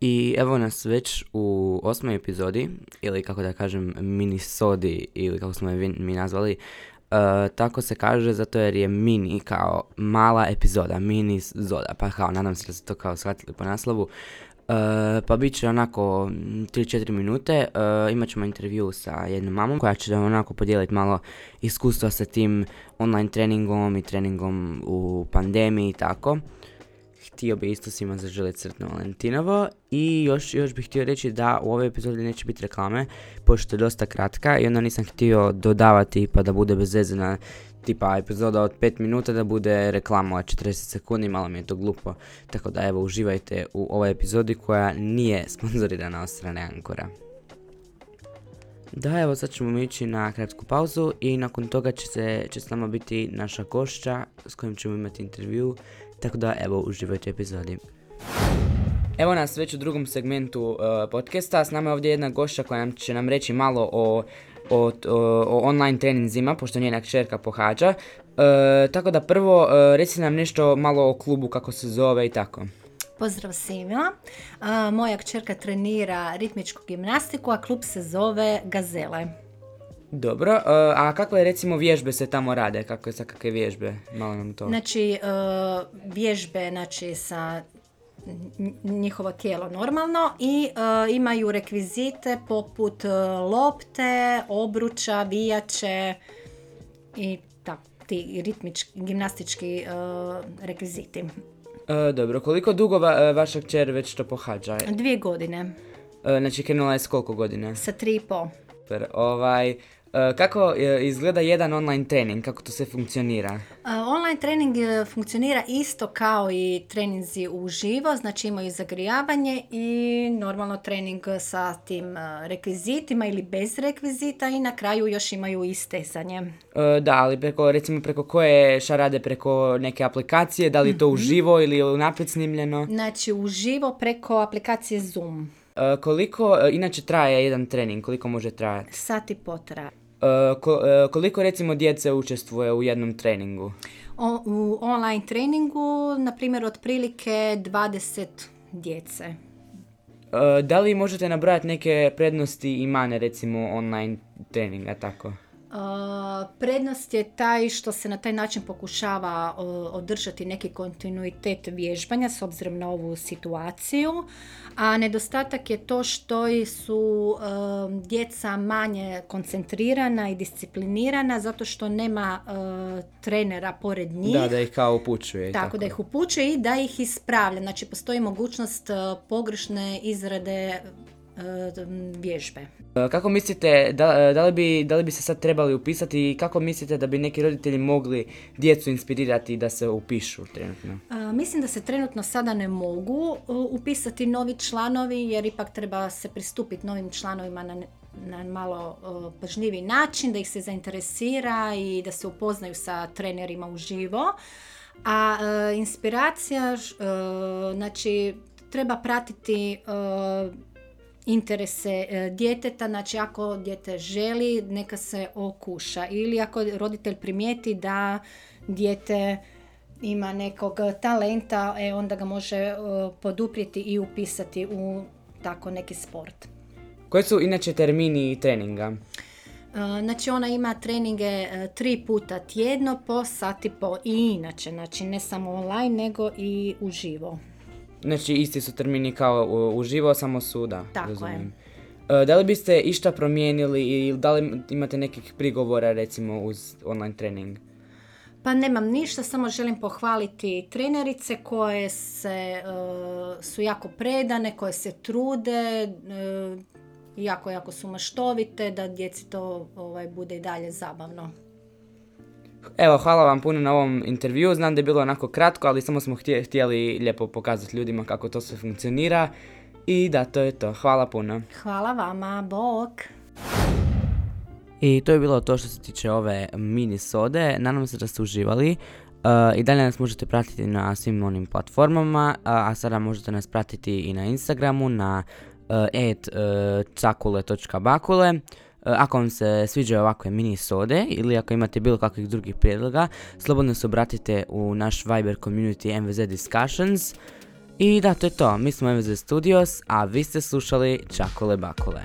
I evo nas već u osmoj epizodi, ili kako da kažem minisodi, ili kako smo je mi nazvali. Uh, tako se kaže zato jer je mini kao mala epizoda, mini zoda, pa kao nadam se da ste to kao shvatili po naslovu. Uh, pa bit će onako 3-4 minute, uh, imat ćemo intervju sa jednom mamom koja će nam onako podijeliti malo iskustva sa tim online treningom i treningom u pandemiji i tako. Htio bi isto svima zaželjeti sretno Valentinovo i još, još bih htio reći da u ovoj epizodi neće biti reklame, pošto je dosta kratka i onda nisam htio dodavati pa da bude bez na tipa epizoda od 5 minuta da bude reklama od 40 sekundi, malo mi je to glupo. Tako da evo uživajte u ovoj epizodi koja nije sponzorirana od strane Ankora. Da, evo sad ćemo ići na kratku pauzu i nakon toga će, se, će s nama biti naša gošća s kojim ćemo imati intervju, tako da evo uživajte epizodi. Evo nas već u drugom segmentu uh, podcasta, s nama je ovdje jedna gošća koja nam će nam reći malo o, o, o, o online treninzima, pošto njena kćerka pohađa. Uh, tako da prvo, uh, reci nam nešto malo o klubu, kako se zove i tako. Pozdrav svima. Moja kćerka trenira ritmičku gimnastiku, a klub se zove Gazele. Dobro, uh, a kakve recimo vježbe se tamo rade? Kakve sa kakve vježbe? Malo nam to. Znači, e, vježbe znači, sa njihovo tijelo normalno i e, imaju rekvizite poput e, lopte, obruča, vijače i tako, ti ritmički, gimnastički e, rekviziti. Uh, dobro, koliko dugo va- uh, vaša kćer već to pohađa? Dvije godine, Uh, znači krenula je s koliko godina? sa tri i pol. Super, ovaj, kako uh, izgleda jedan online trening, kako to sve funkcionira? A, Online trening funkcionira isto kao i treninzi uživo, znači imaju zagrijavanje i normalno trening sa tim rekvizitima ili bez rekvizita i na kraju još imaju i stezanje. Da, ali preko, recimo preko koje šta rade preko neke aplikacije, da li je to uživo ili je unaprijed snimljeno? Znači uživo preko aplikacije Zoom. Uh, koliko uh, inače traje jedan trening, koliko može trajati? Sat i po traje. Uh, ko- koliko recimo djece učestvuje u jednom treningu? O- u online treningu, na primjer, otprilike 20 djece. Da li možete nabrojati neke prednosti i mane recimo online treninga, tako? Prednost je taj što se na taj način pokušava održati neki kontinuitet vježbanja s obzirom na ovu situaciju, a nedostatak je to što su um, djeca manje koncentrirana i disciplinirana zato što nema uh, trenera pored njih. Da, da ih kao upućuje. i Tako, da ih upućuje i da ih ispravlja. Znači postoji mogućnost uh, pogrešne izrade vježbe. E, Kako mislite, da, da, li bi, da li bi se sad trebali upisati i kako mislite da bi neki roditelji mogli djecu inspirirati da se upišu trenutno? A, Mislim da se trenutno sada ne mogu upisati novi članovi jer ipak treba se pristupiti novim članovima na, na malo uh, pažljiviji način, da ih se zainteresira i da se upoznaju sa trenerima uživo. A uh, inspiracija, uh, znači treba pratiti interese e, djeteta, znači ako dijete želi, neka se okuša. Ili ako roditelj primijeti da dijete ima nekog talenta, e, onda ga može e, poduprijeti i upisati u tako neki sport. Koji su inače termini treninga? E, Znači ona ima treninge tri puta tjedno po sati po i inače, znači ne samo online nego i uživo. Znači isti su termini kao u- uživo, samo su da. Tako je. razumijem. E, Da li biste išta promijenili ili da li imate nekih prigovora recimo uz online trening? Pa nemam ništa, samo želim pohvaliti trenerice koje se, e, su jako predane, koje se trude, e, jako, jako su maštovite, da djeci to ovaj, bude i dalje zabavno. Evo, hvala vam puno na ovom intervju. Znam da je bilo onako kratko, ali samo smo htje- htjeli lijepo pokazati ljudima kako to sve funkcionira. I da, to je to. Hvala puno. Hvala vama, bok! I to je bilo to što se tiče ove mini sode. Nadam se da ste uživali. Uh, I dalje nas možete pratiti na svim onim platformama, a, a sada možete nas pratiti i na Instagramu na uh, at, uh, cakule.bakule. Uh, ako vam se sviđaju ovakve mini sode ili ako imate bilo kakvih drugih prijedloga, slobodno se obratite u naš Viber community MVZ Discussions I da, to je to. Mi smo MZ Studios, a vi ste slušali Čakole Bakole.